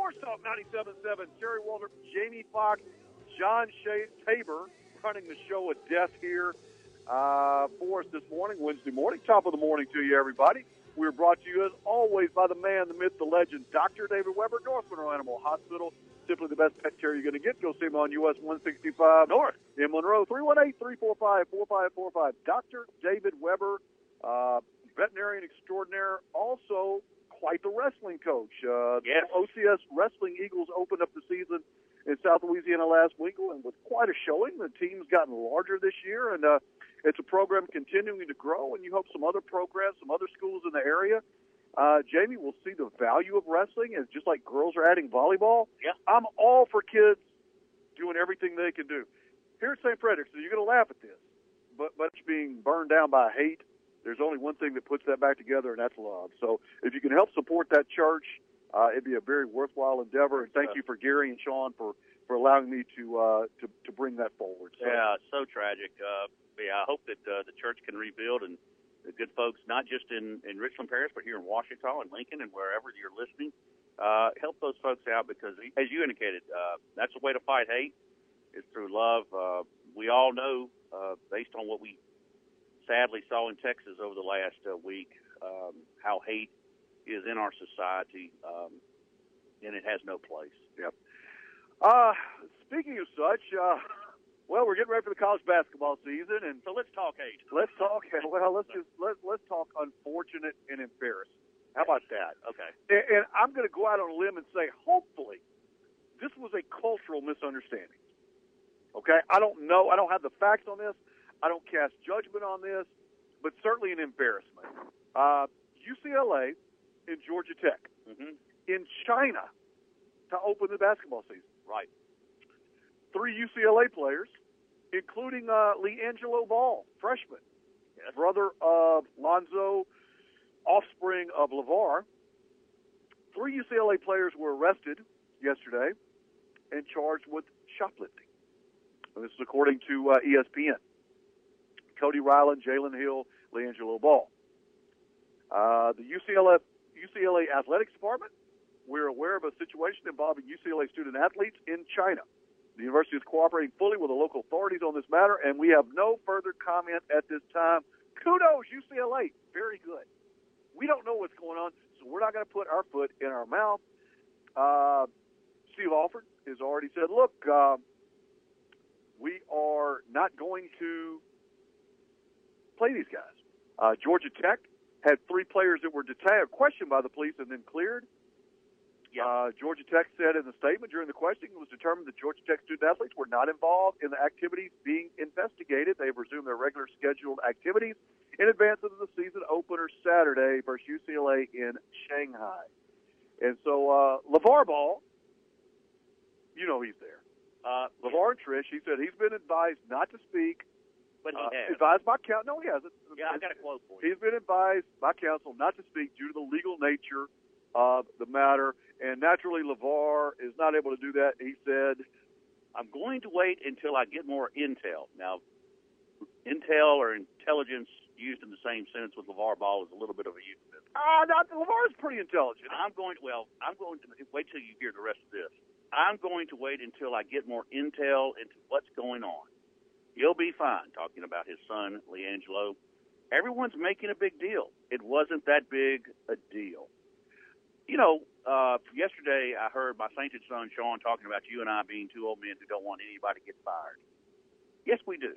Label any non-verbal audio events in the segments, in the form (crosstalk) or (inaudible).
Sports Talk 97.7. Terry Waldrop, Jamie Foxx, John Shea Tabor running the show of death here uh, for us this morning, Wednesday morning. Top of the morning to you, everybody. We're brought to you, as always, by the man, the myth, the legend, Dr. David Weber, North Monroe Animal Hospital. Simply the best pet care you're going to get. Go see him on US 165 North in Monroe, 318-345-4545. Dr. David Weber, uh, veterinarian extraordinaire, also quite the wrestling coach. Uh, Yes. OCS Wrestling Eagles opened up the season in South Louisiana last week and with quite a showing. The team's gotten larger this year, and uh, it's a program continuing to grow. And you hope some other programs, some other schools in the area, uh, Jamie, will see the value of wrestling. And just like girls are adding volleyball, Yeah. I'm all for kids doing everything they can do. Here at St. Frederick's, you're going to laugh at this, but but it's being burned down by hate. There's only one thing that puts that back together, and that's love. So if you can help support that church, uh, it'd be a very worthwhile endeavor. And thank you for Gary and Sean for for allowing me to uh, to to bring that forward. So, Yeah, so tragic. Uh, yeah, I hope that uh, the church can rebuild and the good folks, not just in, in Richland Parish, but here in Washington and Lincoln and wherever you're listening, uh, help those folks out because, as you indicated, uh, that's the way to fight hate is through love. Uh, we all know, uh, based on what we sadly saw in Texas over the last uh, week, um, how hate is in our society, um, and it has no place. Uh, speaking of such, uh, well, we're getting ready for the college basketball season, and So let's talk hate. let's talk. (laughs) Well, let's just let let's talk unfortunate and embarrassing. How about that? Okay. And, and I'm going to go out on a limb and say, hopefully, this was a cultural misunderstanding. Okay, I don't know. I don't have the facts on this. I don't cast judgment on this, but certainly an embarrassment. Uh, UCLA and Georgia Tech hmm in China to open the basketball season. Right. Three UCLA players, including uh, LiAngelo Ball, freshman, Yes. brother of Lonzo, offspring of LeVar. Three UCLA players were arrested yesterday and charged with shoplifting. And this is according to uh, ESPN. Cody Ryland, Jalen Hill, LiAngelo Ball. Uh, the UCLA, UCLA Athletics Department, we're aware of a situation involving UCLA student athletes in China. The university is cooperating fully with the local authorities on this matter, and we have no further comment at this time. Kudos, UCLA. Very good. We don't know what's going on, so we're not going to put our foot in our mouth. Uh, Steve Alford has already said, look, uh, we are not going to play these guys. Uh, Georgia Tech had three players that were detained, questioned by the police, and then cleared. Yeah. Uh, Georgia Tech said in the statement during the questioning, it was determined that Georgia Tech student athletes were not involved in the activities being investigated. They've resumed their regular scheduled activities in advance of the season opener Saturday versus UCLA in Shanghai. And so uh, LeVar Ball, you know he's there. Uh, LeVar and Trish, he said he's been advised not to speak. But he Uh, advised by counsel. No, he hasn't. Yeah, I got a quote for you. He's been advised by counsel not to speak due to the legal nature of the matter. And naturally, LeVar is not able to do that. He said, I'm going to wait until I get more intel. Now, intel or intelligence used in the same sentence with LeVar Ball is a little bit of a euphemism. ah, not, LeVar's pretty intelligent. I'm going to, well, I'm going to wait till you hear the rest of this. I'm going to wait until I get more intel into what's going on. He'll be fine talking about his son, LiAngelo. Everyone's making a big deal. It wasn't that big a deal. You know, uh, yesterday I heard my sainted son Sean talking about you and I being two old men who don't want anybody to get fired. Yes, we do.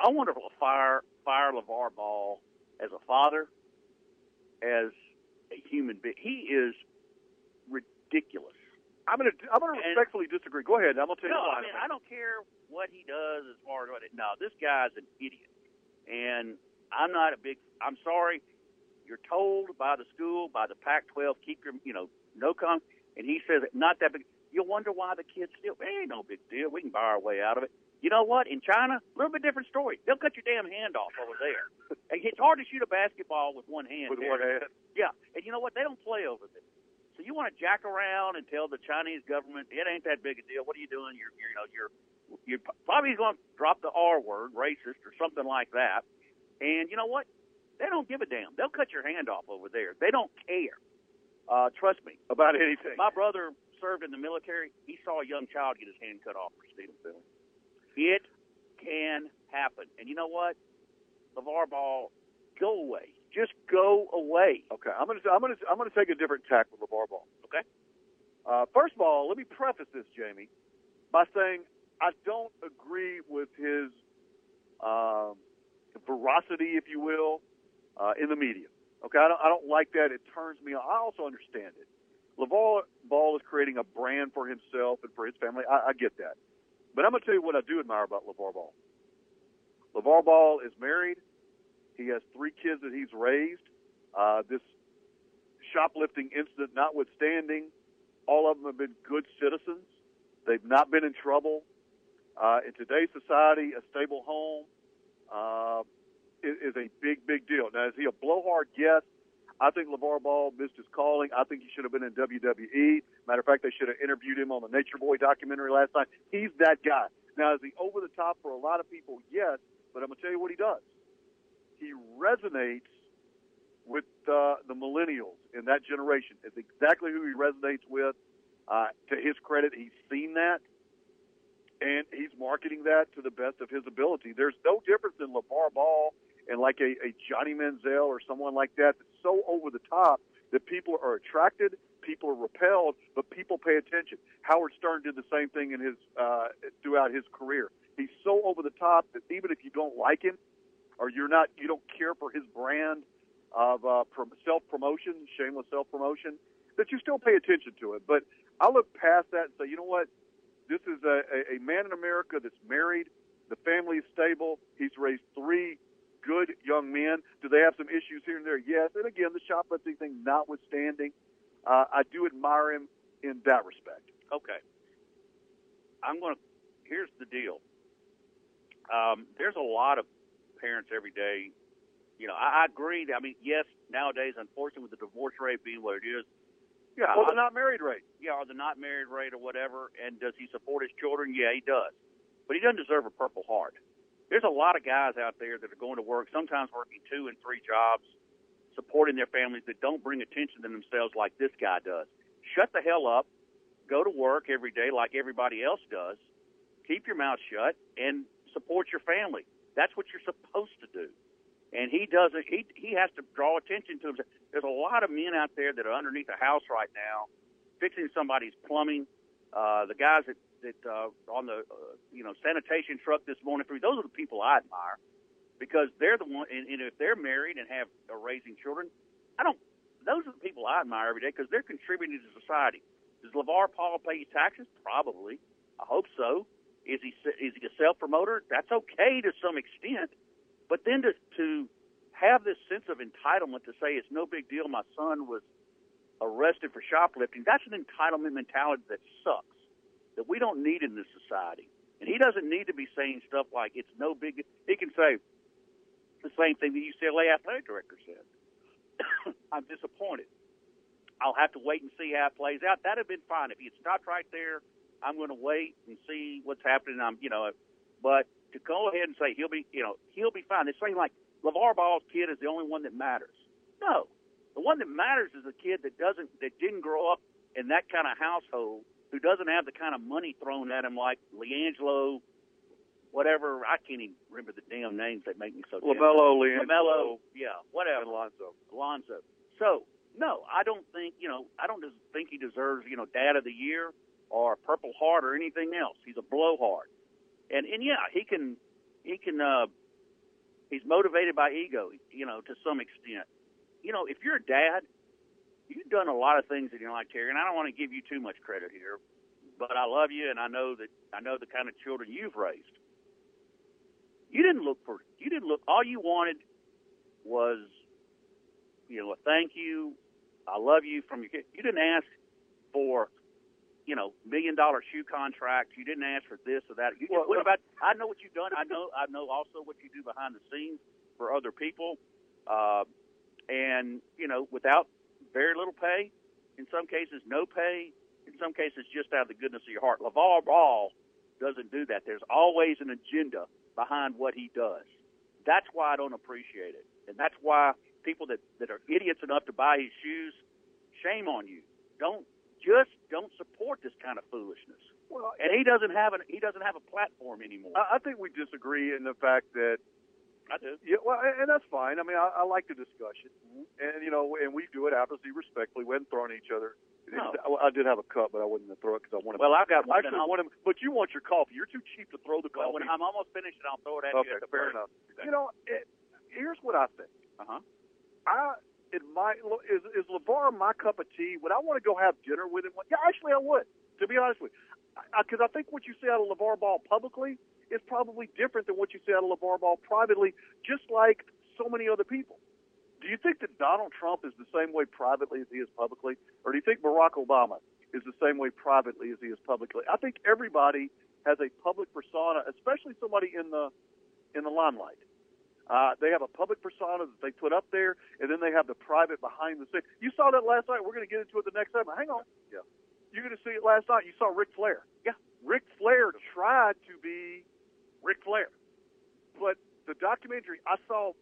I wonder if we'll fire fire LeVar Ball as a father, as a human being. He is ridiculous. I'm going to I'm going to respectfully disagree. Go ahead. I'm going to tell you No, why. I mean I don't care what he does as far as what. It, no, this guy's an idiot, and I'm not a big. I'm sorry. You're told by the school, by the Pac-12, keep your, you know, no con. and he says not that big. You'll wonder why the kids still. It ain't no big deal. We can buy our way out of it. You know what? In China, a little bit different story. They'll cut your damn hand off over there. (laughs) And it's hard to shoot a basketball with one hand. With there. one hand. Yeah, and you know what? They don't play over there. So you want to jack around and tell the Chinese government it ain't that big a deal. What are you doing? You're, you know, you're you're probably going to drop the R word, racist, or something like that. And you know what? They don't give a damn. They'll cut your hand off over there. They don't care. Uh, trust me. About anything. My brother served in the military. He saw a young child get his hand cut off for stealing film. It can happen. And you know what? LeVar Ball, go away. Just go away. Okay, I'm gonna I'm gonna I'm gonna take a different tack with LeVar Ball. Okay. Uh, first of all, let me preface this, Jamie, by saying I don't agree with his um, veracity, if you will, uh, in the media. Okay, I don't I don't like that. It turns me on. I also understand it. LeVar Ball is creating a brand for himself and for his family. I, I get that. But I'm going to tell you what I do admire about LeVar Ball. LeVar Ball is married. He has three kids that he's raised. Uh, this shoplifting incident notwithstanding, all of them have been good citizens. They've not been in trouble. Uh, in today's society, a stable home uh, is, is a big, big deal. Now, is he a blowhard? Yes. I think LeVar Ball missed his calling. I think he should have been in WWE. Matter of fact, they should have interviewed him on the Nature Boy documentary last night. He's that guy. Now, is he over the top for a lot of people? Yes. But I'm going to tell you what he does. He resonates with uh, the millennials in that generation. It's exactly who he resonates with. Uh, to his credit, he's seen that, and he's marketing that to the best of his ability. There's no difference in LeVar Ball and like a, a Johnny Manziel or someone like that that's so over the top that people are attracted, people are repelled, but people pay attention. Howard Stern did the same thing in his uh, throughout his career. He's so over the top that even if you don't like him or you're not, you don't care for his brand of uh, self promotion, shameless self promotion, that you still pay attention to it. But I look past that and say, you know what? This is a, a man in America that's married. The family is stable. He's raised three good young men. Do they have some issues here and there? Yes. And again, the shoplifting thing notwithstanding, uh, I do admire him in that respect. Okay. I'm going to. Here's the deal. Um, there's a lot of parents every day. You know, I, I agree. I mean, yes, nowadays, unfortunately, with the divorce rate being what it is, yeah, or the not married rate. Yeah, or the not married rate or whatever. And does he support his children? Yeah, he does. But he doesn't deserve a Purple Heart. There's a lot of guys out there that are going to work, sometimes working two and three jobs, supporting their families that don't bring attention to themselves like this guy does. Shut the hell up. Go to work every day like everybody else does. Keep your mouth shut and support your family. That's what you're supposed to do. And he doesn't. He he has to draw attention to himself. There's a lot of men out there that are underneath a house right now, fixing somebody's plumbing. Uh, the guys that that uh, on the uh, you know sanitation truck this morning for me, those are the people I admire because they're the one. And, and if they're married and have are raising children, I don't. Those are the people I admire every day because they're contributing to society. Does LeVar Ball pay taxes? Probably. I hope so. Is he is he a self promoter? That's okay to some extent, but then to to have this sense of entitlement to say it's no big deal. My son was arrested for shoplifting. That's an entitlement mentality that sucks. That we don't need in this society. And he doesn't need to be saying stuff like it's no big. He can say the same thing the UCLA athletic director said. (coughs) I'm disappointed. I'll have to wait and see how it plays out. That'd have been fine if he had stopped right there I'm going to wait and see what's happening. I'm, you know, but to go ahead and say he'll be, you know, he'll be fine. It's saying like LeVar Ball's kid is the only one that matters. No, the one that matters is the kid that doesn't, that didn't grow up in that kind of household, who doesn't have the kind of money thrown at him like LiAngelo, whatever. I can't even remember the damn names that make me so. LaMelo, LiAngelo, LaMelo, yeah, whatever. Alonzo, Alonzo. So no, I don't think you know. I don't think he deserves you know Dad of the Year or Purple Heart or anything else. He's a blowhard, and and yeah, he can he can uh, he's motivated by ego, you know, to some extent. You know, if you're a dad, you've done a lot of things in your life, Terry, and I don't want to give you too much credit here, but I love you, and I know that I know the kind of children you've raised. You didn't look for you didn't look. All you wanted was, you know, a thank you, I love you from your kid. You didn't ask for you know million dollar shoe contracts. You didn't ask for this or that. You just Well, what well- about? I know what you've done. I know I know also what you do behind the scenes for other people, uh, and you know without very little pay. In some cases, no pay. In some cases, just out of the goodness of your heart. LeVar Ball doesn't do that. There's always an agenda behind what he does. That's why I don't appreciate it, and that's why people that that are idiots enough to buy his shoes, shame on you. Don't just don't support this kind of foolishness. Well, And he doesn't have an he doesn't have a platform anymore. I, I think we disagree in the fact that I do. Yeah, well, and that's fine. I mean, I, I like the discussion, and you know, and we do it obviously respectfully. We haven't thrown each other. No. I, I did have a cup, but I wasn't gonna throw it because I wanted. Well, I've got one. actually I'll- want him, but you want your coffee. You're too cheap to throw the well, coffee. when I'm almost finished, and I'll throw it at okay, you the fair break. enough. You know, it, here's what I think. Uh huh. I it might is is Levar my cup of tea? Would I want to go have dinner with him? Yeah, actually, I would. To be honest with you, because I, think what you say out of Levar Ball publicly is probably different than what you say out of Levar Ball privately. Just like so many other people. Do you think that Donald Trump is the same way privately as he is publicly, or do you think Barack Obama is the same way privately as he is publicly? I think everybody has a public persona, especially somebody in the in the limelight. Uh, they have a public persona that they put up there, and then they have the private behind the scenes. You saw that last night. We're going to get into it the next segment. Hang on. Yeah. You're going to see it last night. You saw Ric Flair. Yeah. Ric Flair tried to be Ric Flair. But the documentary, I saw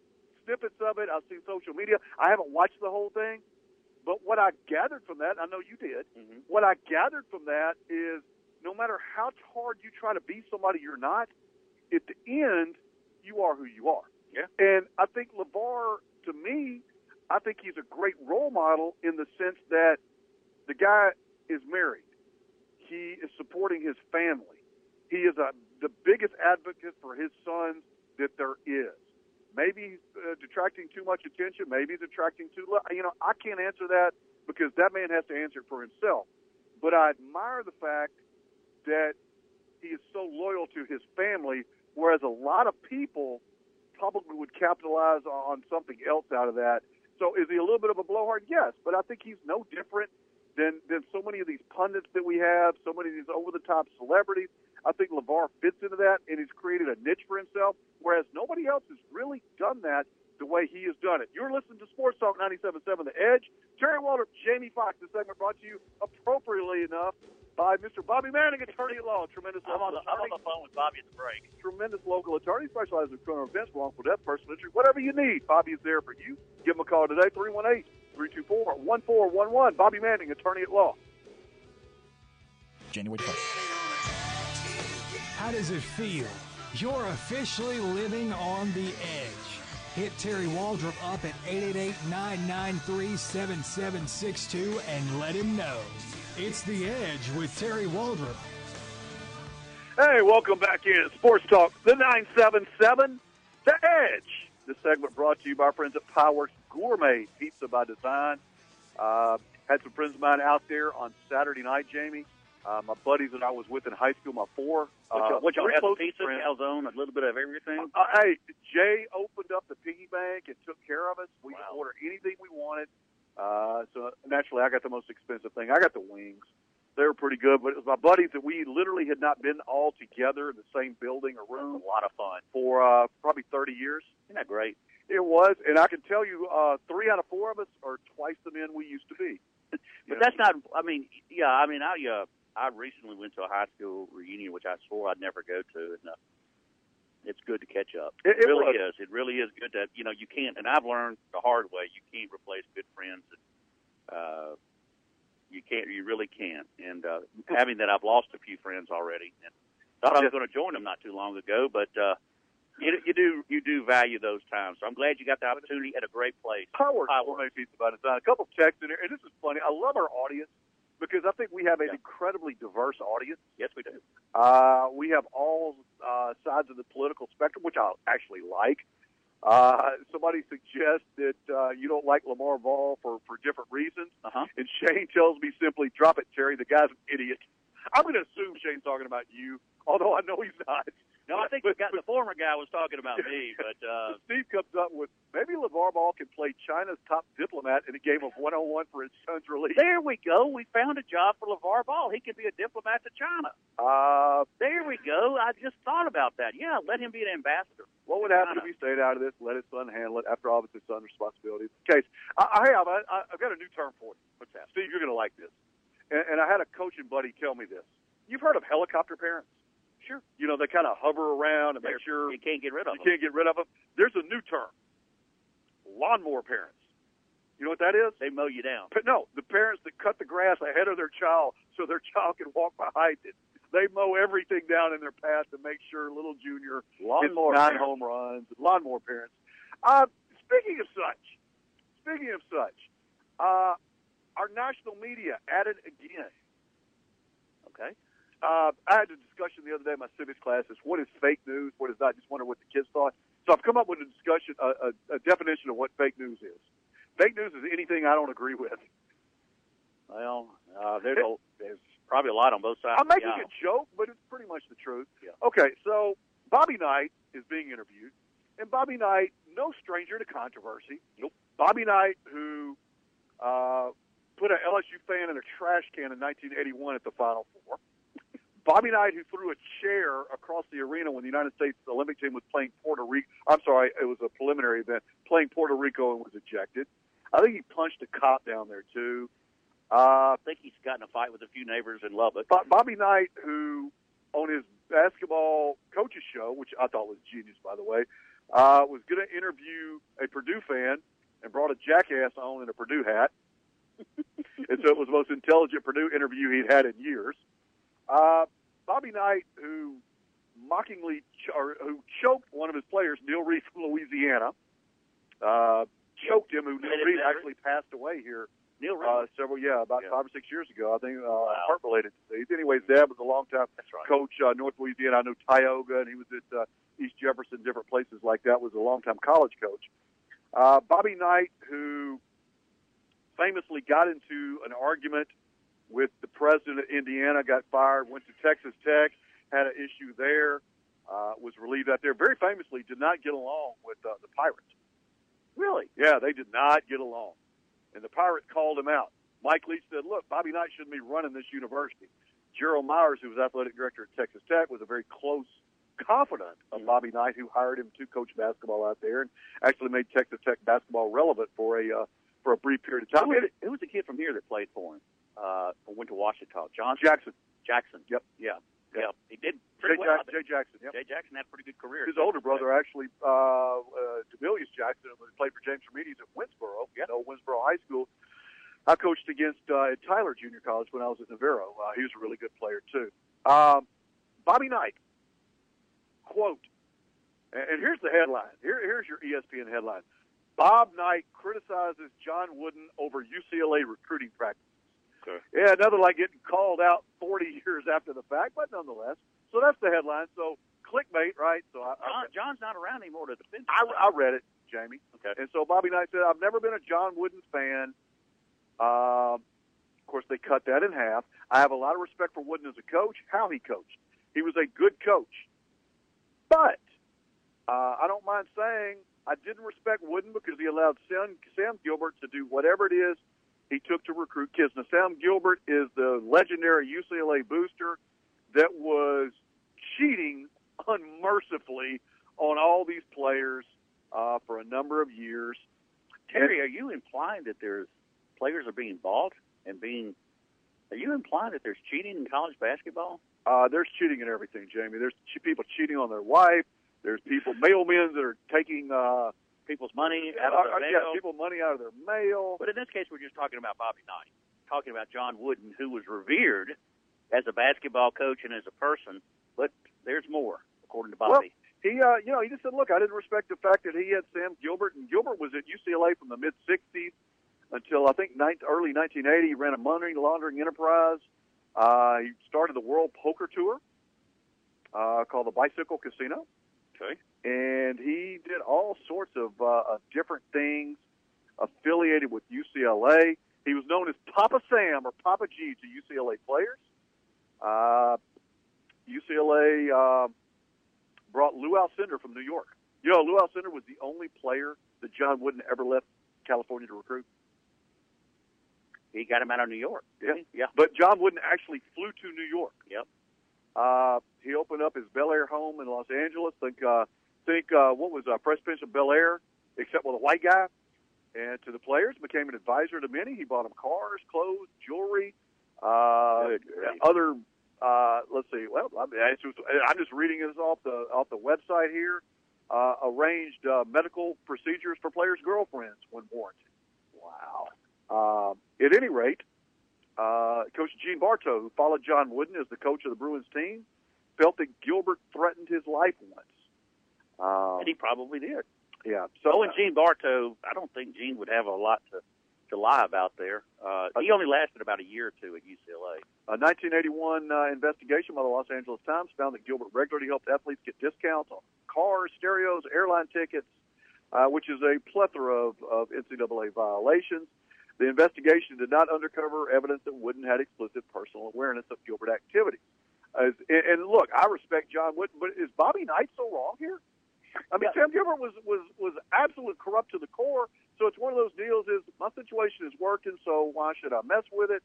snippets of it. I've seen social media. I haven't watched the whole thing. But what I gathered from that, I know you did, Mm-hmm. what I gathered from that is no matter how hard you try to be somebody you're not, at the end, you are who you are. Yeah. And I think LeVar, to me, I think he's a great role model in the sense that the guy is married. He is supporting his family. He is a, the biggest advocate for his sons that there is. Maybe he's uh, detracting too much attention. Maybe he's attracting too little. You know, I can't answer that because that man has to answer for himself. But I admire the fact that he is so loyal to his family, whereas a lot of people probably would capitalize on something else out of that. So is he a little bit of a blowhard? Yes, but I think he's no different than than so many of these pundits that we have, so many of these over the top celebrities. I think LeVar fits into that and he's created a niche for himself, whereas nobody else has really done that the way he has done it. You're listening to Sports Talk 97.7 The Edge. Terry Waldrop, Jamie Foxx. This segment brought to you appropriately enough by Mr. Bobby Manning, attorney at law, tremendous I'm on local the I'm attorney on the phone with Bobby at the break. tremendous local attorney specializing in criminal defense, wrongful death, personal injury, whatever you need. Bobby is there for you. Give him a call today, 318-324-1411. Bobby Manning, attorney at law. January 1st. How does it feel? You're officially living on the edge. Hit Terry Waldrop up at 888-993-7762 and let him know. It's The Edge with Terry Waldrop. Hey, welcome back in at Sports Talk, the 977, The Edge. This segment brought to you by our friends at Power Gourmet Pizza by Design. Uh, had some friends of mine out there on Saturday night, Jamie. Uh, my buddies that I was with in high school, my four. What uh, y'all, what y'all three have? close Pizza, friends. calzone, a little bit of everything. Uh, hey, Jay opened up the piggy bank and took care of us. We Wow. could order anything we wanted. Uh, so naturally, I got the most expensive thing. I got the wings. They were pretty good, but it was my buddies that we literally had not been all together in the same building or room a lot of fun. for uh, probably 30 years. Isn't that great? It was, and I can tell you, uh, three out of four of us are twice the men we used to be. (laughs) But Yeah. that's not. I mean, yeah. I mean, I uh, I recently went to a high school reunion, which I swore I'd never go to, and uh, it's good to catch up. It- it really was. is. It really is good to you know you can't. And I've learned the hard way. You can't replace good friends. And, uh, you can't. You really can't. And uh, having that, I've lost a few friends already, and thought I was going to join them not too long ago, but. uh you, you do you do value those times. So I'm glad you got the opportunity at a great place. Power Power. Gourmet Pizza by Design. A couple of texts in there, and this is funny. I love our audience because I think we have an Yeah. incredibly diverse audience. Yes, we do. Uh, we have all uh, sides of the political spectrum, which I actually like. Uh, somebody suggests that uh, you don't like LeVar Ball for, for different reasons, Uh huh. and Shane tells me simply, "Drop it, Terry. The guy's an idiot." I'm going to assume Shane's talking about you, although I know he's not. No, I think the, guy, the former guy was talking about me, (laughs) but uh, Steve comes up with maybe LeVar Ball can play China's top diplomat in a game of one on one for his son's release. there we go. We found a job for LeVar Ball. He could be a diplomat to China. Uh, There we go. I just thought about that. Yeah, let him be an ambassador. what would happen if he stayed out of this? Let his son handle it. After all, it's his son's responsibility. Case, I, I have. I, I've got a new term for you. What's that? Steve, you're going to like this. And, and I had a coaching buddy tell me this. You've heard of helicopter parents? Sure. You know, they kind of hover around and make sure you can't get rid of them. you can't get rid of them. There's a new term. Lawnmower parents. You know what that is? They mow you down. But no, the parents that cut the grass ahead of their child so their (laughs) child can walk behind it. They mow everything down in their path to make sure little Junior Lawnmower nine parents. home runs. Lawnmower parents. Uh, speaking of such, speaking of such, uh, our national media at it again. Okay. Uh, I had a discussion the other day in my civics classes. What is fake news? What is not? Just wonder what the kids thought. So I've come up with a discussion, a, a, a definition of what fake news is. Fake news is anything I don't agree with. Well, uh, there's a, there's probably a lot on both sides. I'm making a joke, but it's pretty much the truth. Yeah. Okay, so Bobby Knight is being interviewed, and Bobby Knight, no stranger to controversy. Nope. Bobby Knight, who uh, put an LSU fan in a trash can in 1981 at the Final Four. Bobby Knight, who threw a chair across the arena when the United States Olympic team was playing Puerto Rico. I'm sorry, it was a preliminary event, playing Puerto Rico and was ejected. I think he punched a cop down there too. Uh, I think he's gotten a fight with a few neighbors in Lubbock. Bo- Bobby Knight, who on his basketball coaches show, which I thought was genius, by the way, uh, was going to interview a Purdue fan and brought a jackass on in a Purdue hat. (laughs) and so it was the most intelligent Purdue interview he'd had in years. Uh, Bobby Knight, who mockingly ch- or who choked one of his players, Neil Reed from Louisiana, uh, choked him. Who Neil Reed actually passed away here Neil Reed. uh, several, yeah, about Yeah. five or six years ago. I think uh, Wow. heart related disease. Anyways, Dad was a long time right. coach, uh, North Louisiana. I know Tioga, and he was at uh, East Jefferson, different places like that. Was a long time college coach. Uh, Bobby Knight, who famously got into an argument with the president of Indiana, got fired, went to Texas Tech, had an issue there, uh, was relieved out there. Very famously, did not get along with uh, the Pirates. Really? Yeah, they did not get along. And the Pirates called him out. Mike Leach said, look, Bobby Knight shouldn't be running this university. Gerald Myers, who was athletic director at Texas Tech, was a very close confidant of. Bobby Knight, who hired him to coach basketball out there and actually made Texas Tech basketball relevant for a uh, for a brief period of time. it, who was the kid from here that played for him? Uh, went to Washington. John Jackson. Jackson. Yep. Yeah. Yep. Yeah. He did Jay, well. Jack- Jay Jackson. Yep. Jay Jackson had a pretty good career. His older brother actually, uh, uh, Demilius Jackson, played for James Remedies at Winsboro, Yeah. no Winsboro High School. I coached against uh, at Tyler Junior College when I was at Navarro. Uh, he was a really good player too. Um, Bobby Knight, quote, and, here's the headline. Here, here's your ESPN headline: Bob Knight criticizes John Wooden over UCLA recruiting practices. Okay. Yeah, another like getting called out 40 (laughs) years after the fact, but nonetheless. So that's the headline. So clickbait, right? So I, I, John, John's not around anymore to defend. I. I read it, Jamie. Okay. And so Bobby Knight said, I've never been a John Wooden fan. Um, of course, they cut that in half. I have a lot of respect for Wooden as a coach, how he coached. He was a good coach. But uh, I don't mind saying I didn't respect Wooden because he allowed Sam, Sam Gilbert to do whatever it is he took to recruit kids. Now, Sam Gilbert is the legendary UCLA booster that was cheating unmercifully on all these players uh, for a number of years. Terry, are you implying that there's players are being bought and being? Are you implying that there's cheating in college basketball? Uh, there's cheating in everything, Jamie. There's people cheating on their wife. There's people, mailmen that are taking uh, People's money out of uh, the yeah, people money out of their mail. But in this case, we're just talking about Bobby Knight, talking about John Wooden, who was revered as a basketball coach and as a person. But there's more, according to Bobby. He, uh, you know, he just said, "Look, I didn't respect the fact that he had Sam Gilbert, and Gilbert was at UCLA from the mid '60s until I think ni- early 1980. He ran a money laundering enterprise. Uh, he started the World Poker Tour uh, called the Bicycle Casino, okay. and he did all sorts of, uh, different things affiliated with UCLA. He was known as Papa Sam or Papa G to UCLA players. Uh, UCLA. Uh, brought Lou Alcindor from New York. You know, Lou Alcindor was the only player that John Wooden ever left California to recruit. He got him out of New York. Yeah. Yeah. But John Wooden actually flew to New York. Yep. Uh, he opened up his Bel Air home in Los Angeles. Think, uh, think, uh, what was uh, Fresh Prince of Bel Air, except with a white guy. And to the players, became an advisor to many. He bought them cars, clothes, jewelry, uh, other. Uh, let's see. Well, I mean, just, I'm just reading this off the off the website here. Uh, arranged uh, medical procedures for players' girlfriends when warranted. Wow. Uh, at any rate, uh, Coach Gene Bartow, who followed John Wooden as the coach of the Bruins team, felt that Gilbert threatened his life once. Um, And he probably did. yeah. So So, and Gene Bartow, I don't think Gene would have a lot to to lie about there. Uh, he only lasted about a year or two at UCLA. A 1981 uh, investigation by the Los Angeles Times found that Gilbert regularly helped athletes get discounts on cars, stereos, airline tickets, uh, which is a plethora of, of NCAA violations. The investigation did not uncover evidence that Wooden had explicit personal awareness of Gilbert activities. As, and, and look, I respect John Wooden, but is Bobby Knight so wrong here? I mean, Yeah. Sam Gilbert was was was absolute corrupt to the core. So it's one of those deals. Is my situation is working, so why should I mess with it?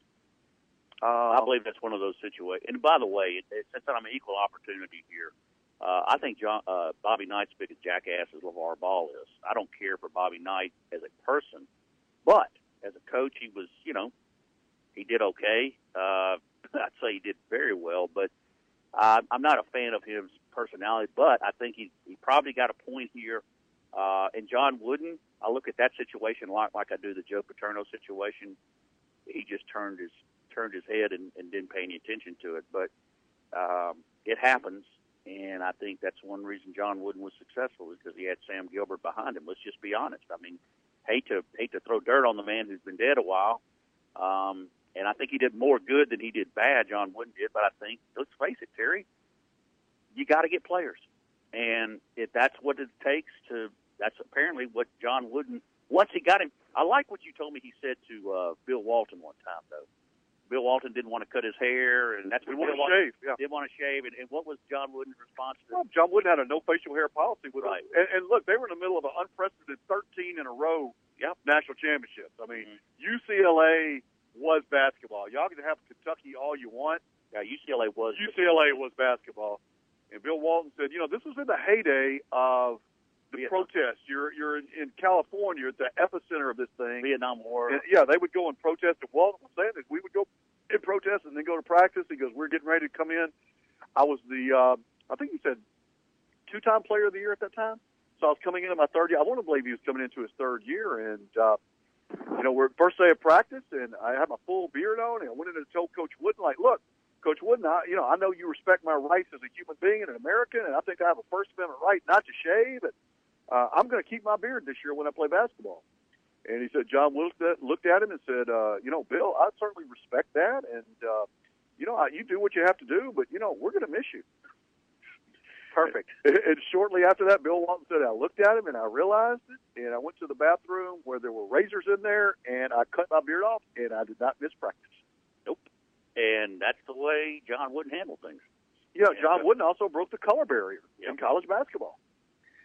Uh, I believe that's one of those situations. And by the way, it, it, since I'm an equal opportunity here, uh, I think John, uh, Bobby Knight's big a jackass as LeVar Ball is. I don't care for Bobby Knight as a person, but as a coach, he was, you know, he did okay. Uh, (laughs) I'd say he did very well, but uh, I'm not a fan of his personality. But I think he he probably got a point here. Uh, and John Wooden, I look at that situation like like I do the Joe Paterno situation. He just turned his turned his head and, and didn't pay any attention to it. But um, it happens, and I think that's one reason John Wooden was successful is because he had Sam Gilbert behind him. Let's just be honest. I mean, hate to hate to throw dirt on the man who's been dead a while. Um, and I think he did more good than he did bad. John Wooden did, but I think let's face it, Terry, you got to get players, and if that's what it takes to, that's apparently what John Wooden. Once he got him, I like what you told me. He said to uh, Bill Walton one time though. Bill Walton didn't want to cut his hair, and that's we what want Bill to shave. Yeah. didn't want to shave. And, and what was John Wooden's response to? Well, John Wooden had a no facial hair policy with Right. and, and look, they were in the middle of an unprecedented 13 in a row Yep. national championships. I mean, Mhm. UCLA was basketball. Y'all can have Kentucky all you want. Yeah, UCLA was UCLA was basketball. And Bill Walton said, you know, this was in the heyday of the Vietnam. protests. You're you're in, in California at the epicenter of this thing. Vietnam War. And, yeah, they would go and protest. And Walton was saying that we would go and protest and then go to practice. He goes, "We're getting ready to come in." I was the, uh, I think he said, two-time player of the year at that time. So I was coming into my third year. I want to believe he was coming into his third year, and uh, you know, we're first day of practice, and I had my full beard on, and I went in and told Coach Wooden, like, "Look, Coach Wooden, I, you know, I know you respect my rights as a human being and an American, and I think I have a First Amendment right not to shave, and uh, I'm going to keep my beard this year when I play basketball." And he said, John looked at, looked at him and said, uh, you know, Bill, I certainly respect that. And, uh, you know, I- you do what you have to do, but, you know, we're going to miss you. Perfect. (laughs) And, and shortly after that, Bill Walton said, I looked at him and I realized it. And I went to the bathroom where there were razors in there and I cut my beard off and I did not miss practice. Nope. And that's the way John Wooden handled things. Yeah. John Wooden also broke the color barrier in college basketball.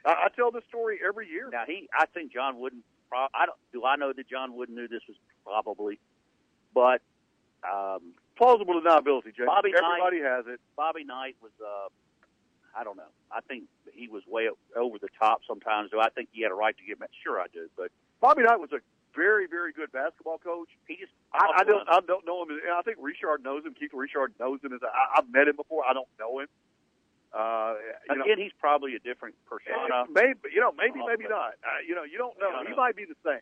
I, I tell this story every year. Now he, I think John Wooden. Pro, I don't. Do I know that John Wooden knew this was probably, but um, Plausible deniability, Jay. Bobby Knight- Everybody has it. Bobby Knight was. Uh, I don't know. I think he was way over the top sometimes. Do I think he had a right to get mad? Sure, I do. But Bobby Knight was a very, very good basketball coach. he just. I, I don't. I don't know him. I think Richard knows him. Keith Richard knows him. As I, I've met him before. I don't know him. Uh, you know, Again, he's probably a different persona. maybe you know, maybe, maybe not. Uh, you know, you don't know. He know. might be the same.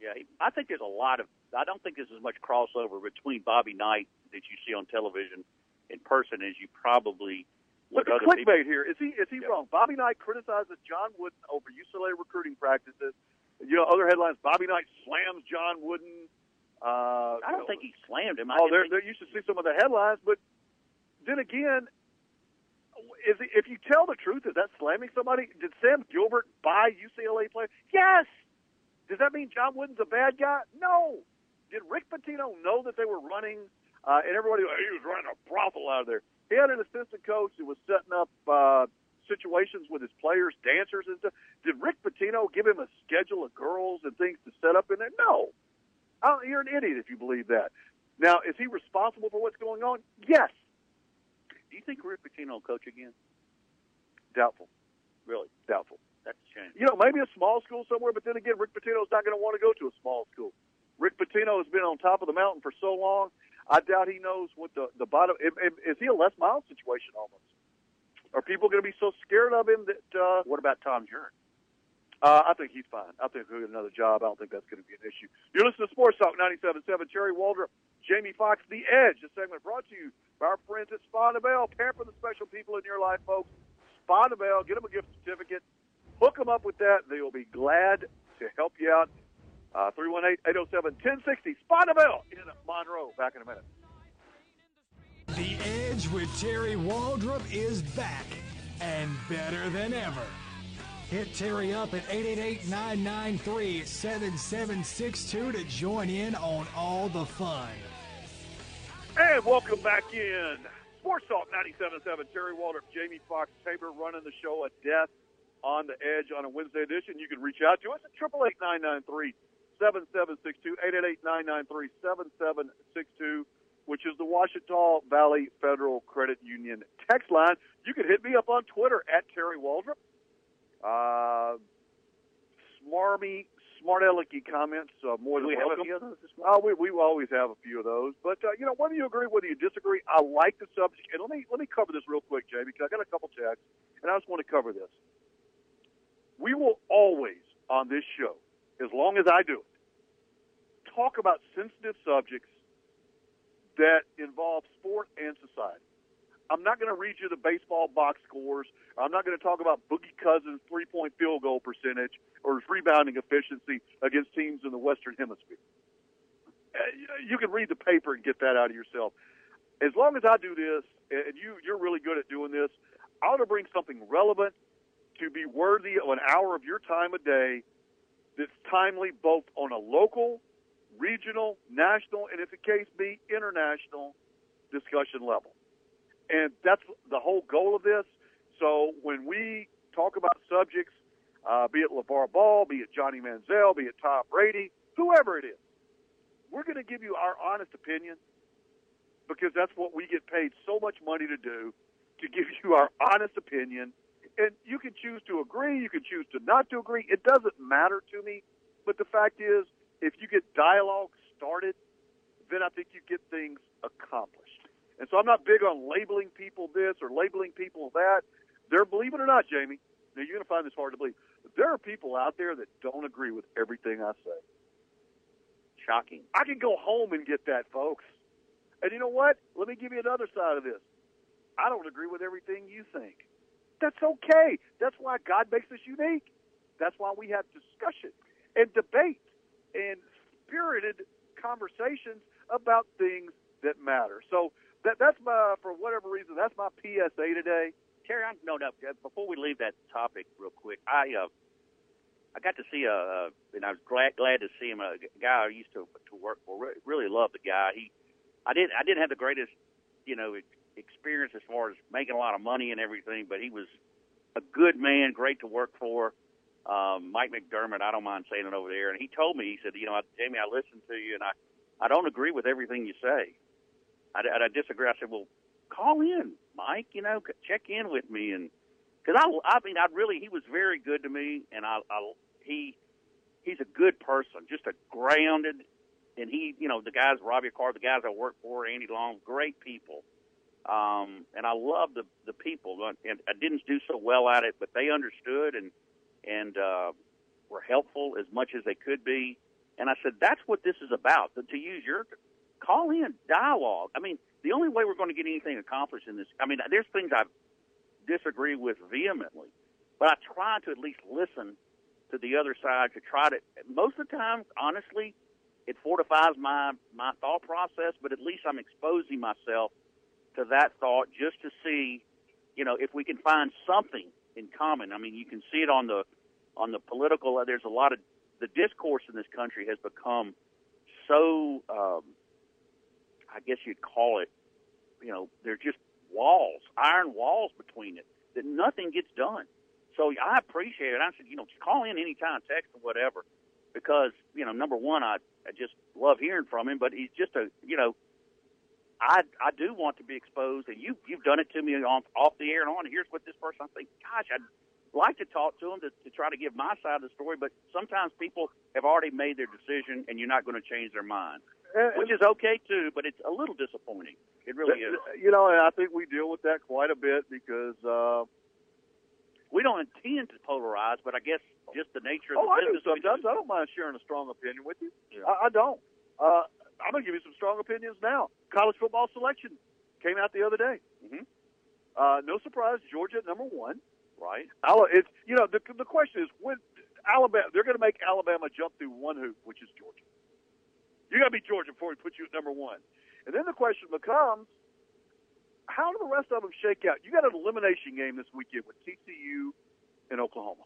Yeah, he, I think there's a lot of. I don't think there's as much crossover between Bobby Knight that you see on television in person as you probably. Look at people. clickbait here. Is he is he Yeah. wrong? Bobby Knight criticizes John Wooden over UCLA recruiting practices. You know, other headlines: Bobby Knight slams John Wooden. Uh, I don't think he slammed him. I Oh, there, there. You should see some of the headlines, but then again, is if you tell the truth, is that slamming somebody? Did Sam Gilbert buy UCLA players? Yes. Does that mean John Wooden's a bad guy? No. Did Rick Pitino know that they were running? Uh, and everybody, he was running a brothel out of there. He had an assistant coach who was setting up uh, situations with his players, dancers and stuff. Did Rick Pitino give him a schedule of girls and things to set up in there? No. I you're an idiot if you believe that. Now, is he responsible for what's going on? Yes. Do you think Rick Pitino will coach again? Doubtful. Really? Doubtful. That's a shame. You know, maybe a small school somewhere, but then again, Rick Pitino's not going to want to go to a small school. Rick Pitino has been on top of the mountain for so long. I doubt he knows what the the bottom. Is, is he a Les Miles situation almost? Are people going to be so scared of him that? Uh, What about Tom Jern? uh, I think he's fine. I think he'll get another job. I don't think that's going to be an issue. You're listening to Sports Talk 97.7. Terry Waldrop, Jamie Foxx, The Edge. This segment brought to you by our friends at Spa Bell. Pamper the special people in your life, folks. Spa Bell. Get them a gift certificate. Hook them up with that. They will be glad to help you out. Uh, 318-807-1060. Spa Bell in Monroe. Back in a minute. The Edge with Terry Waldrop is back and better than ever. Hit Terry up at 888-993-7762 to join in on all the fun. And welcome back in. Sports Talk 97.7. Terry Waldrop, Jamie Fox Tabor running the show at death on the edge on a Wednesday edition. You can reach out to us at 888-993-7762, 888-993-7762, which is the Ouachita Valley Federal Credit Union text line. You can hit me up on Twitter at Terry Waldrop. Uh, smarmy, smart alecky comments, uh, more than we have a welcome. few of those this Uh, we we always have a few of those, but uh, you know whether you agree, whether you disagree, I like the subject. And let me let me cover this real quick, Jay, because I got a couple texts, and I just want to cover this. We will always on this show, as long as I do it, talk about sensitive subjects that involve sport and society. I'm not going to read you the baseball box scores. I'm not going to talk about Boogie Cousins' three-point field goal percentage or his rebounding efficiency against teams in the Western Hemisphere. Uh, You can read the paper and get that out of yourself. As long as I do this, and you, you're really good at doing this, I ought to bring something relevant to be worthy of an hour of your time a day that's timely both on a local, regional, national, and if the case be, international discussion level. And that's the whole goal of this. So when we talk about subjects, uh, be it LeVar Ball, be it Johnny Manziel, be it Tom Brady, whoever it is, we're going to give you our honest opinion because that's what we get paid so much money to do, to give you our honest opinion. And you can choose to agree, you can choose to not to agree. It doesn't matter to me. But the fact is, if you get dialogue started, then I think you get things accomplished. And so I'm not big on labeling people this or labeling people that. There, believe it or not, Jamie, now you're going to find this hard to believe. But there are people out there that don't agree with everything I say. Shocking. I can go home and get that, folks. And you know what? Let me give you another side of this. I don't agree with everything you think. That's okay. That's why God makes us unique. That's why we have discussion and debate and spirited conversations about things that matter. So that that's my for whatever reason that's my PSA today. Terry, I'm, no, no. uh, Before we leave that topic, real quick, I uh, I got to see a, uh, and I was glad glad to see him. A guy I used to to work for. Re- really loved the guy. He, I did I didn't have the greatest, you know, experience as far as making a lot of money and everything, but he was a good man, great to work for. Um, Mike McDermott, I don't mind saying it over there, and he told me, he said, you know, Jamie, I listened to you, and I, I don't agree with everything you say. I, I, I disagree. I said, well, call in, Mike. You know, check in with me, and because I, I mean, I really, he was very good to me, and I, I, he, he's a good person, just a grounded, and he, you know, the guys, Robbie Carr, the guys I work for, Andy Long, great people. Um, and I love the the people, and I didn't do so well at it, but they understood and and uh, were helpful as much as they could be. And I said, that's what this is about. To use your call in dialogue. I mean, the only way we're going to get anything accomplished in this. I mean, there's things I disagree with vehemently, but I try to at least listen to the other side to try to. Most of the time, honestly, it fortifies my my thought process. But at least I'm exposing myself to that thought just to see, you know, if we can find something in common. I mean, you can see it on the on the political. There's a lot of the discourse in this country has become so. Um, I guess you'd call it. You know, they're just walls, iron walls between it that nothing gets done. So I appreciate it. I said, you know, just call in anytime, text or whatever, because you know, number one, I I just love hearing from him, but he's just a you know. I I do want to be exposed, and you you've done it to me off off the air and on. Here's what this person. I think, gosh, I'd like to talk to them to, to try to give my side of the story, but sometimes people have already made their decision, and you're not going to change their mind, which is okay too. But it's a little disappointing. It really is. You know, and I think we deal with that quite a bit because. Uh, We don't intend to polarize, but I guess just the nature of oh, the I do business. we sometimes. do. I don't mind sharing a strong opinion with you. Yeah. I, I don't. Uh, I'm going to give you some strong opinions now. College football selection came out the other day. Mhm. Uh, no surprise, Georgia at number one. Right. It's you know the the question is when Alabama they're going to make Alabama jump through one hoop, which is Georgia. You got to beat Georgia before we put you at number one, and then the question becomes, how do the rest of them shake out? You got an elimination game this weekend with TCU and Oklahoma.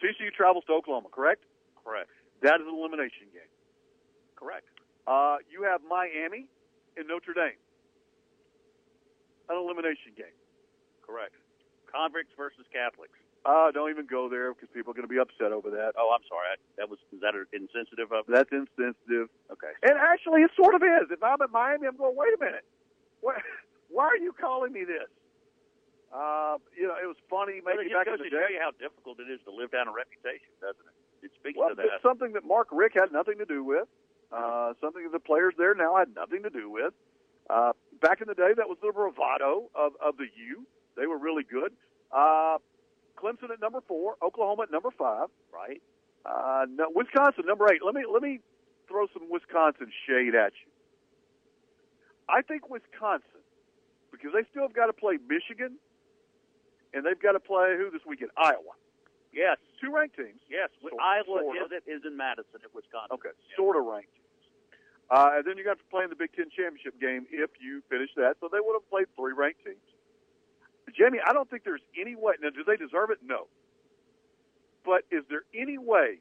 TCU travels to Oklahoma, correct? Correct. That is an elimination game. Correct. Uh, you have Miami and Notre Dame, an elimination game. Correct. Convicts versus Catholics. Uh, don't even go there because people are going to be upset over that. Oh, I'm sorry. I, that was is that insensitive of? That's insensitive. Okay. And actually, it sort of is. If I'm at Miami, I'm going, wait a minute. Why, why are you calling me this? Uh, you know, it was funny Well, maybe it just back in the day. you how difficult it is to live down a reputation, doesn't it? It speaks Well, to that. it's something that Mark Richt had nothing to do with. Uh, something that the players there now had nothing to do with. Uh, back in the day, that was the bravado of, of the U. They were really good. Uh, Clemson at number four, Oklahoma at number five, right? uh, no, Wisconsin number eight. Let me let me throw some Wisconsin shade at you. I think Wisconsin, because they still have got to play Michigan, and they've got to play who this weekend? Iowa. Yes. Two ranked teams. Yes. Sort- Iowa sort of. is, is in Madison at Wisconsin. Okay, sort of ranked. Uh, and then you got to play in the Big Ten championship game if you finish that. So they would have played three ranked teams. Jamie, I don't think there's any way. Now, do they deserve it? No. But is there any way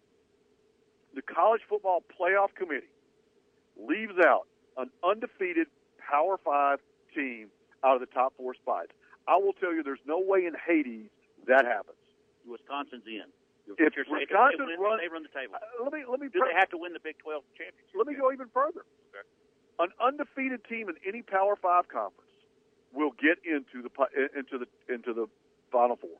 the college football playoff committee leaves out an undefeated Power Five team out of the top four spots? I will tell you, there's no way in Hades that happens. Wisconsin's in. If Wisconsin they, win, runs- they run the table. Uh, let me let me Do pre- they have to win the Big 12 championship? Let me go even further. Okay. An undefeated team in any Power Five conference will get into the into the into the Final Four.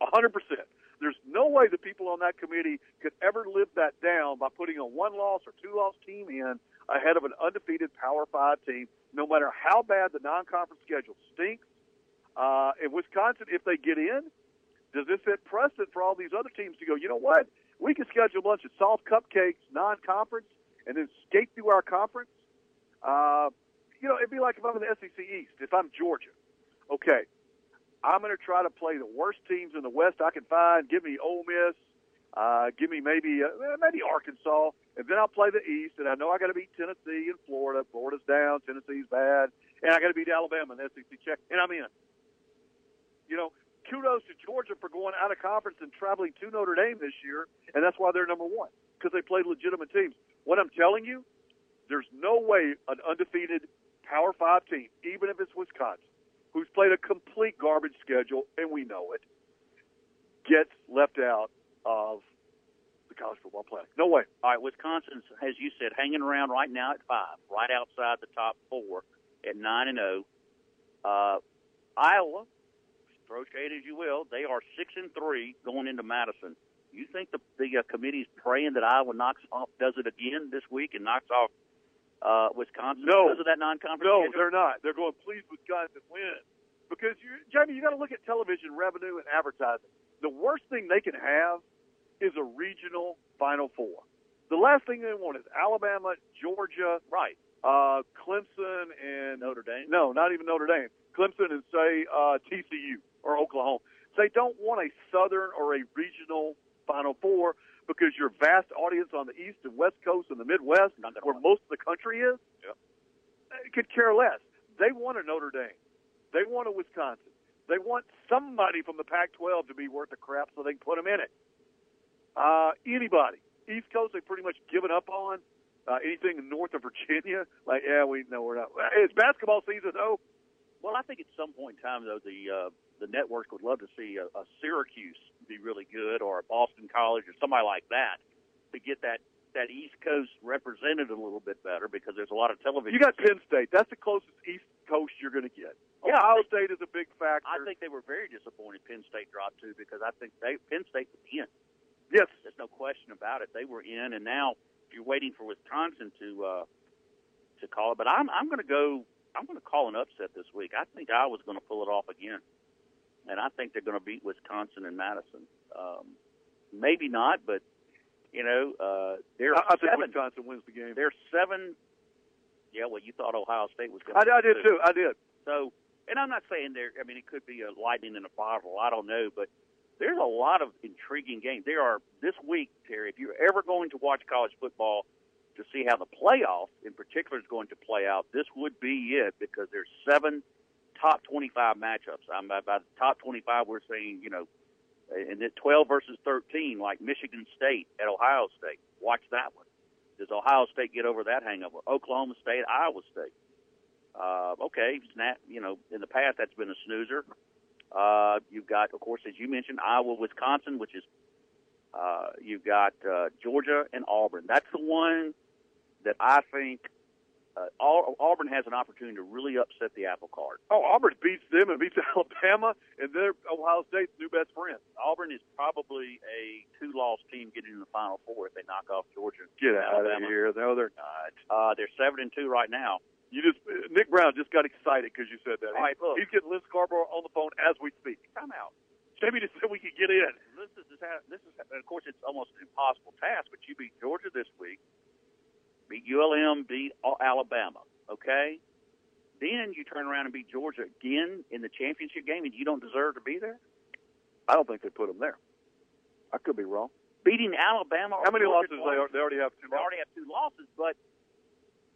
A hundred percent. There's no way the people on that committee could ever live that down by putting a one loss or two loss team in ahead of an undefeated Power Five team, no matter how bad the non conference schedule stinks. Uh, in Wisconsin, if they get in, does this set precedent for all these other teams to go, you know what? We can schedule a bunch of soft cupcakes non conference and then skate through our conference. Uh, you know, it'd be like if I'm in the SEC East, if I'm Georgia. Okay, I'm going to try to play the worst teams in the West I can find. Give me Ole Miss. Uh, give me maybe uh, maybe Arkansas, and then I'll play the East. And I know I got to beat Tennessee and Florida. Florida's down, Tennessee's bad, and I got to beat Alabama in the SEC check, and I'm in. You know, kudos to Georgia for going out of conference and traveling to Notre Dame this year, and that's why they're number one because they played legitimate teams. What I'm telling you, there's no way an undefeated Power Five team, even if it's Wisconsin, who's played a complete garbage schedule, and we know it, gets left out of the college football playoff. No way. All right, Wisconsin's, as you said, hanging around right now at five, right outside the top four at nine and zero. Uh, Iowa, throw shade as you will, they are six and three going into Madison. You think the the uh, committee's praying that Iowa knocks off, does it again this week and knocks off uh, Wisconsin No. because of that non-conference? No, schedule? they're not. They're going, please, Wisconsin, win. Because, you, Jamie, you got to look at television revenue and advertising. The worst thing they can have is a regional Final Four. The last thing they want is Alabama, Georgia, right. uh, Clemson, and Notre Dame. no, not even Notre Dame. Clemson and say uh, TCU or Oklahoma. They don't want a Southern or a regional Final Four because your vast audience on the East and West Coast and the Midwest, where most of the country is, Yep. uh, could care less. They want a Notre Dame. They want a Wisconsin. They want somebody from the Pac-12 to be worth the crap so they can put them in it. Uh, anybody. East Coast, they've pretty much given up on. Uh, anything north of Virginia, (laughs) like, yeah, we know we're not. It's basketball season, though. Well, I think at some point in time, though, the uh, the networks would love to see a, a Syracuse be really good, or a Boston College, or somebody like that, to get that that East Coast represented a little bit better because there's a lot of television. You got Penn State. That's the closest East Coast you're going to get. Yeah, Ohio I think, State is a big factor. I think they were very disappointed Penn State dropped too because I think they Penn State was in. yes. There's no question about it. They were in, and now you're waiting for Wisconsin to uh, to call it. But I'm I'm going to go. I'm going to call an upset this week. I think Iowa's going to pull it off again, and I think they're going to beat Wisconsin and Madison. Um, maybe not, but you know uh, they're I, I think seven. Wisconsin wins the game. They're seven. Yeah, well, you thought Ohio State was going. I, I did too. I did. So, and I'm not saying there. I mean, it could be a lightning in a bottle. I don't know, but there's a lot of intriguing games. There are this week, Terry. If you're ever going to watch college football to see how the playoff, in particular, is going to play out, this would be it because there's seven top 25 matchups. I'm by, the top 25. We're saying, you know, and then 12 versus 13, like Michigan State at Ohio State. Watch that one. Does Ohio State get over that hangover? Oklahoma State, Iowa State. Uh, okay, snap. You know, in the past that's been a snoozer. Uh, you've got, of course, as you mentioned, Iowa, Wisconsin, which is uh, you've got uh, Georgia and Auburn. That's the one that I think uh, Auburn has an opportunity to really upset the apple cart. Oh, Auburn beats them and beats (laughs) Alabama, and they're Ohio State's new best friend. Auburn is probably a two-loss team getting in the Final Four if they knock off Georgia. Get out Alabama. of here! No, they're not. Uh, they're seven and two right now. You just Nick Brown just got excited because you said that. All right, look. He's getting Liz Scarborough on the phone as we speak. Time out. Jamie just said we could get in. This is this is and of course it's almost an impossible task, but you beat Georgia this week, beat ULM, beat Alabama. Okay, then you turn around and beat Georgia again in the championship game, and you don't deserve to be there. I don't think they put them there. I could be wrong. Beating Alabama. How many Georgia losses they, are, they already have? Two They already have two losses, but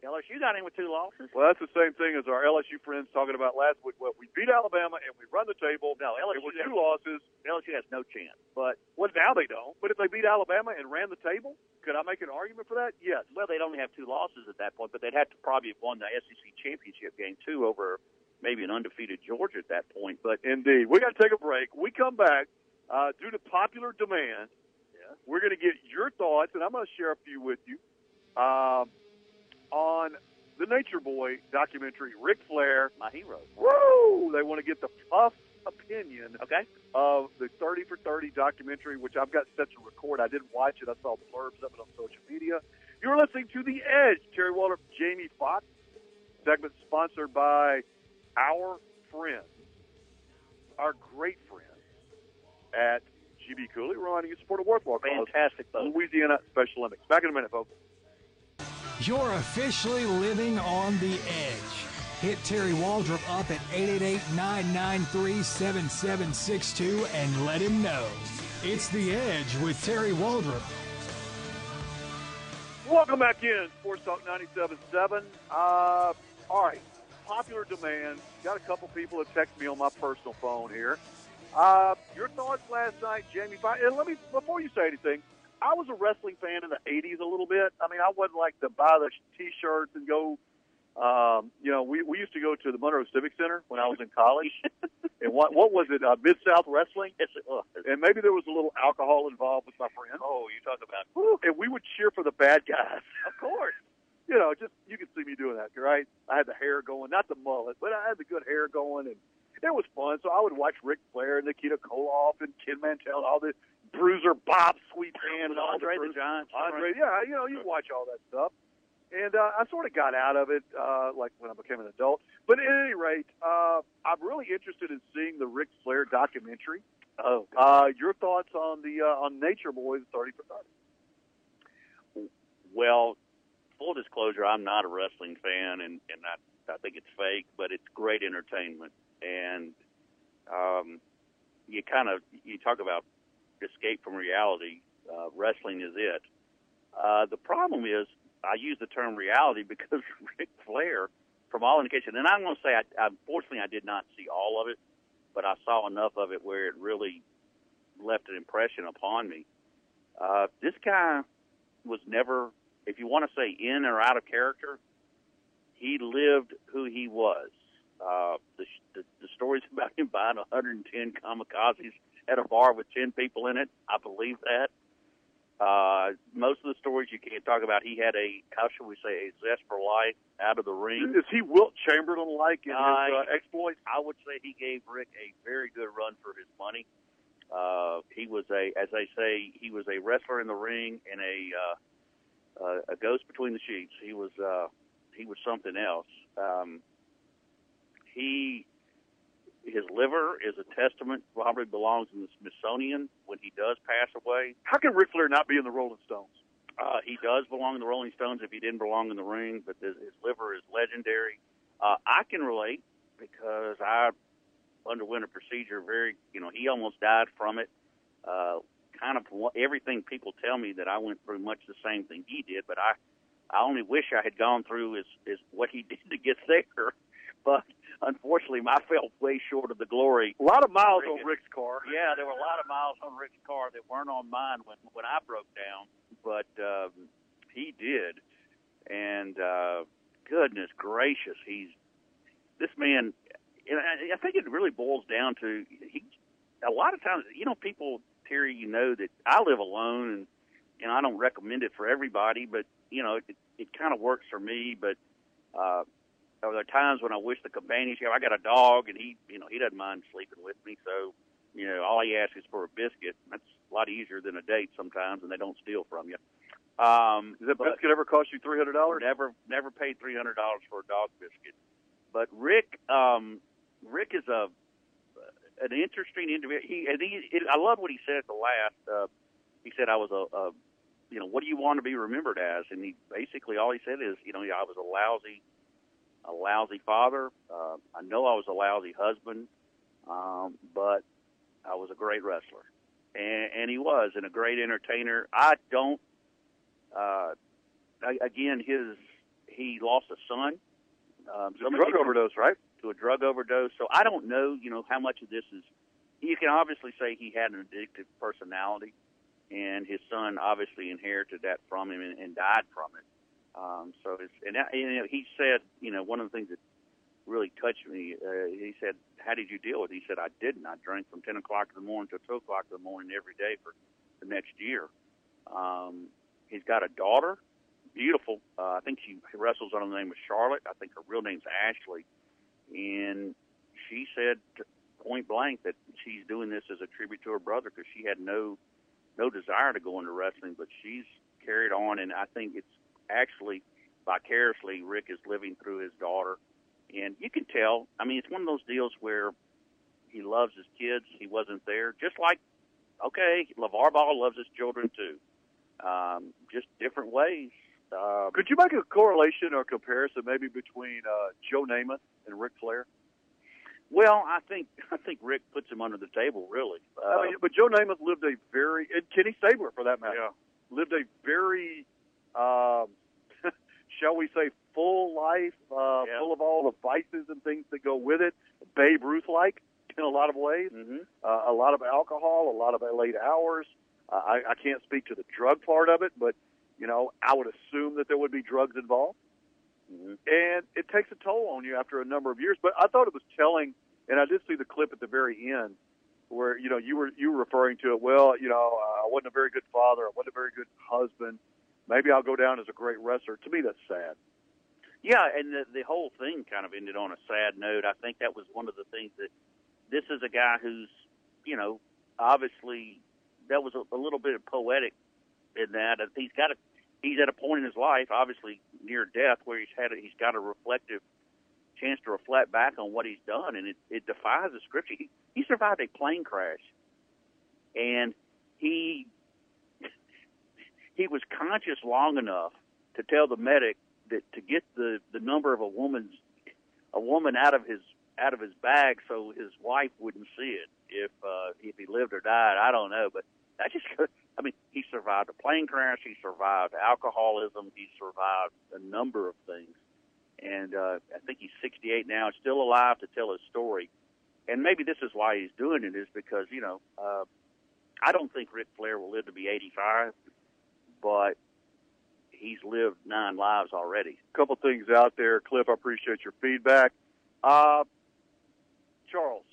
LSU got in with two losses. Well, that's the same thing as our LSU friends talking about last week. Well, we beat Alabama and we run the table. No, It LSU has, two losses. LSU has no chance. But Well, now they don't. But if they beat Alabama and ran the table, could I make an argument for that? Yes. well, they'd only have two losses at that point, but they'd have to probably have won the SEC championship game too over maybe an undefeated Georgia at that point. But Indeed. We got to take a break. We come back uh, due to popular demand. Yeah. We're going to get your thoughts, and I'm going to share a few with you um, on the Nature Boy documentary. Ric Flair. my hero. Woo! They want to get the tough opinion Okay. of the 30 for 30 documentary, which I've got set to record. I didn't watch it. I saw blurbs of it on social media. You're listening to The Edge. Terry Waldrop, Jamie Foxx. Segment sponsored by our friends, our great friends at GB Cooley. Reminding you support a worthwhile cause. Fantastic boat. Louisiana Special Olympics. Back in a minute, folks. You're officially living on the edge. Hit Terry Waldrop up at 888-993-7762 and let him know. It's The Edge with Terry Waldrop. Welcome back in, Sports Talk 97.7. Uh, all right, popular demand. Got a couple people that text me on my personal phone here. Uh, your thoughts last night, Jamie? And let me, before you say anything, I was a wrestling fan in the 80s a little bit. I mean, I wasn't like to buy the T-shirts and go, um, you know, we, we used to go to the Monroe Civic Center when I was in college. (laughs) and what, what was it, uh, Mid-South Wrestling? It's, uh, And maybe there was a little alcohol involved with my friends. oh, you talk about. Whew, and we would cheer for the bad guys. Of course. (laughs) You know, just you can see me doing that, right? I had the hair going, not the mullet, but I had the good hair going, and it was fun. So I would watch Ric Flair, and Nikita Koloff, and Ken Mantell, all the Bruiser, Bob Sweetan, and Andre the Giant. Andre, yeah, you know, you watch all that stuff. And uh, I sort of got out of it, uh, like when I became an adult. But at any rate, uh, I'm really interested in seeing the Ric Flair documentary. Oh, Uh, your thoughts on the uh, on Nature Boys 30 for 30? well, full disclosure, I'm not a wrestling fan, and and I I think it's fake, but it's great entertainment, and um, you kind of you talk about escape from reality. Uh, wrestling is it. Uh, the problem is, I use the term reality (laughs) because Ric Flair, from all indication, and I'm going to say, I, unfortunately, I did not see all of it, but I saw enough of it where it really left an impression upon me. Uh, this guy was never, if you want to say in or out of character, he lived who he was. Uh, the, the the stories (laughs) about him buying 110 kamikazes at a bar with 10 people in it, I believe that. Uh, most of the stories you can't talk about. He had a how should we say a zest for life out of the ring. Is he Wilt Chamberlain like in his Uh, uh, exploits? I would say he gave Rick a very good run for his money. Uh, he was a, as they say, he was a wrestler in the ring and a uh, uh, a ghost between the sheets. He was uh, he was something else. Um, he his liver is a testament. Probably belongs in the Smithsonian when he does pass away. How can Ric Flair not be in the Rolling Stones? Uh, he does belong in the Rolling Stones if he didn't belong in the ring, but his, his liver is legendary. Uh, I can relate because I underwent a procedure. Very, you know, he almost died from it. Uh, kind of everything people tell me that I went through much the same thing he did, but I, I only wish I had gone through is is what he (laughs) did to get there. But unfortunately, I fell way short of the glory A lot of miles on Rick's car. (laughs) yeah, there were a lot of miles on Rick's car that weren't on mine when when I broke down, but um, he did. And uh, goodness gracious, he's this man. And I, I think it really boils down to he. A lot of times, you know, people Terry, you know that I live alone, and and I don't recommend it for everybody, but you know, it, it kind of works for me. But uh, there are times when I wish the companionship. I got a dog, and he, you know, he doesn't mind sleeping with me. So, you know, all he asks is for a biscuit. That's a lot easier than a date sometimes, and they don't steal from you. Um, Does but biscuit ever cost you three hundred dollars? never, never paid three hundred dollars for a dog biscuit. But Rick, um, Rick is a an interesting individual. He, and he, it, I love what he said at the last. Uh, he said, "I was a, a, you know, what do you want to be remembered as?" And he basically all he said is, you know, I was a lousy, a lousy father. Uh, I know I was a lousy husband, um, but I was a great wrestler, and, and he was, and a great entertainer. I don't. Uh, I- again, his he lost a son. Um, some Drug overdose, right? to a drug overdose. So I don't know, you know, how much of this is. You can obviously say he had an addictive personality, and his son obviously inherited that from him and, and died from it. Um, so it's and, and you know, he said, you know, one of the things that really touched me. Uh, he said, "How did you deal with?" it? He said, "I didn't. I drank from ten o'clock in the morning till two o'clock in the morning every day for the next year." Um, he's got a daughter, beautiful. Uh, I think she wrestles under the name of Charlotte. I think her real name's Ashley and she said point blank that she's doing this as a tribute to her brother because she had no no desire to go into wrestling, but she's carried on, and I think it's actually vicariously Rick is living through his daughter, and you can tell. I mean, it's one of those deals where he loves his kids. He wasn't there, just like okay, LeVar Ball loves his children too, um, just different ways. Um, Could you make a correlation or comparison maybe between uh, Joe Namath and Ric Flair? well, I think (laughs) I think Rick puts him under the table, really. Uh, I mean, but Joe Namath lived a very, and Kenny Stabler for that matter, lived a very, um, (laughs) shall we say, full life, uh, Yeah. full of all the vices and things that go with it. Babe Ruth like in a lot of ways. hmm Uh, a lot of alcohol, a lot of late hours. Uh, I, I can't speak to the drug part of it, but you know, I would assume that there would be drugs involved. hmm and it takes a toll on you after a number of years. But I thought it was telling, and I did see the clip at the very end where you know you were you were referring to it. Well, you know, uh, I wasn't a very good father. I wasn't a very good husband. Maybe I'll go down as a great wrestler. To me, that's sad. Yeah, and the, the whole thing kind of ended on a sad note. I think that was one of the things that this is a guy who's, you know, obviously that was a, a little bit poetic in that. He's got a he's at a point in his life, obviously near death, where he's had a, he's got a reflective chance to reflect back on what he's done, and it, it defies the scripture. He, he survived a plane crash, and he he was conscious long enough to tell the medic that to get the the number of a woman's a woman out of his out of his bag so his wife wouldn't see it if uh if he lived or died. I don't know but that just (laughs) i mean he survived a plane crash he survived alcoholism he survived a number of things. And uh i think he's 68 now still alive to tell his story. And maybe this is why he's doing it is because you know uh i don't think Ric Flair will live to be 85 but he's lived nine lives already A couple things out there, Cliff. I appreciate your feedback. Uh, Charles,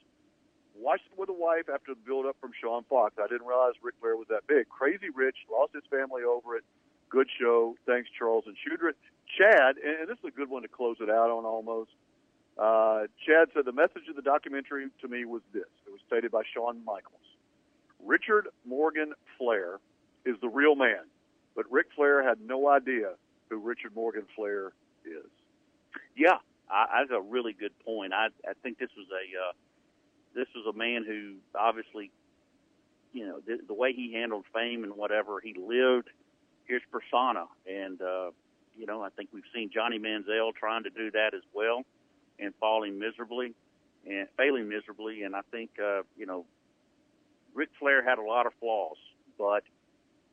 Washington with a wife after the build-up from Sean Fox. I didn't realize Ric Flair was that big. Crazy Rich lost his family over it. Good show. Thanks, Charles and Shudra. Chad, and this is a good one to close it out on almost. Uh, Chad said the message of the documentary to me was this. It was stated by Shawn Michaels. Richard Morgan Flair is the real man, but Ric Flair had no idea who Richard Morgan Flair is. Yeah, I, that's a really good point. I I think this was a uh, this was a man who obviously, you know, the, the way he handled fame and whatever he lived, his persona, and uh, you know, I think we've seen Johnny Manziel trying to do that as well, and falling miserably, and failing miserably. And I think uh, you know, Ric Flair had a lot of flaws, but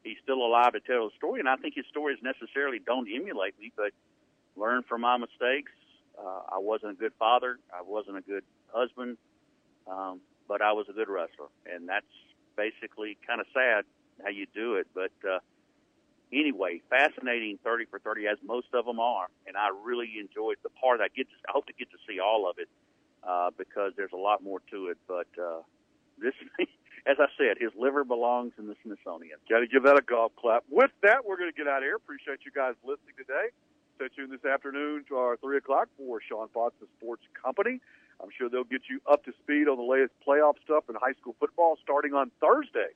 he's still alive to tell the story. And I think his stories necessarily don't emulate me, but learn from my mistakes. Uh, I wasn't a good father. I wasn't a good husband, um, but I was a good wrestler, and that's basically kind of sad how you do it. But uh, anyway, fascinating 30 for 30, as most of them are, and I really enjoyed the part. I get, to, I hope to get to see all of it uh, because there's a lot more to it. But uh, this, (laughs) as I said, his liver belongs in the Smithsonian. Got to give that a golf clap. With that, we're going to get out of here. Appreciate you guys listening today. Stay tuned this afternoon to our 3 o'clock for Sean Fox, the Sports Company. I'm sure they'll get you up to speed on the latest playoff stuff in high school football starting on Thursday.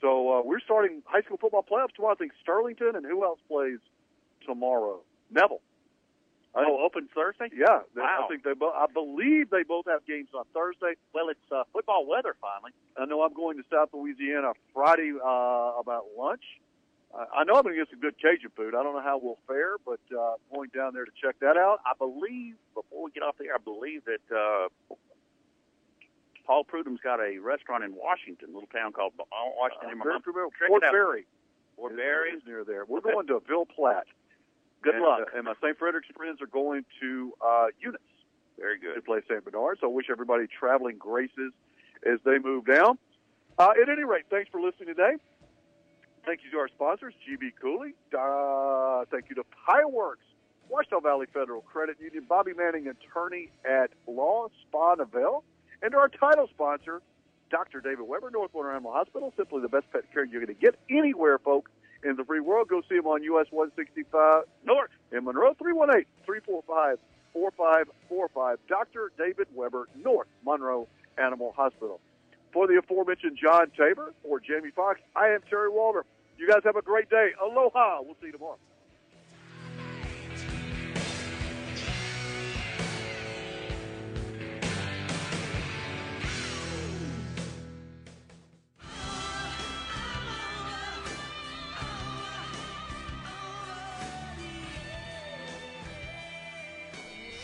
So uh, we're starting high school football playoffs tomorrow. I think Sterlington and who else plays tomorrow? Neville. Oh, open Thursday? Yeah, wow. I think they both. I believe they both have games on Thursday. Well, it's uh, football weather finally. I know I'm going to South Louisiana Friday uh, about lunch. I know I'm going to get some good Cajun food. I don't know how we'll fare, but uh, going down there to check that out. I believe before we get off the air, I believe that uh, Paul Prudhomme's got a restaurant in Washington, a little town called Washington. Uh, Port Barre. Port Barre is near there. We're going to Ville Platte. Good and, luck. Uh, and my St. Frederick's friends are going to uh, Eunice. Very good. To play St. Bernard. So I wish everybody traveling graces as they move down. Uh, at any rate, thanks for listening today. Thank you to our sponsors, GB Cooley. Uh, thank you to Pireworks, Ouachita Valley Federal Credit Union, Bobby Manning, attorney at Law Spa Neville, and to our title sponsor, Dr. David Weber, North Monroe Animal Hospital. Simply the best pet care you're going to get anywhere, folks, in the free world. Go see him on US 165 North in Monroe, 318 345 4545. Dr. David Weber, North Monroe Animal Hospital. For the aforementioned John Tabor or Jamie Fox, I am Terry Waldrop. You guys have a great day. Aloha. We'll see you tomorrow.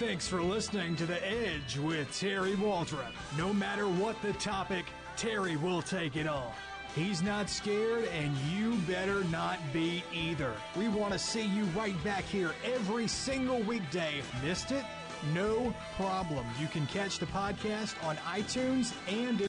Thanks for listening to The Edge with Terry Waldrop. No matter what the topic, Terry will take it on. He's not scared, and you better not be either. We want to see you right back here every single weekday. Missed it? No problem. You can catch the podcast on iTunes and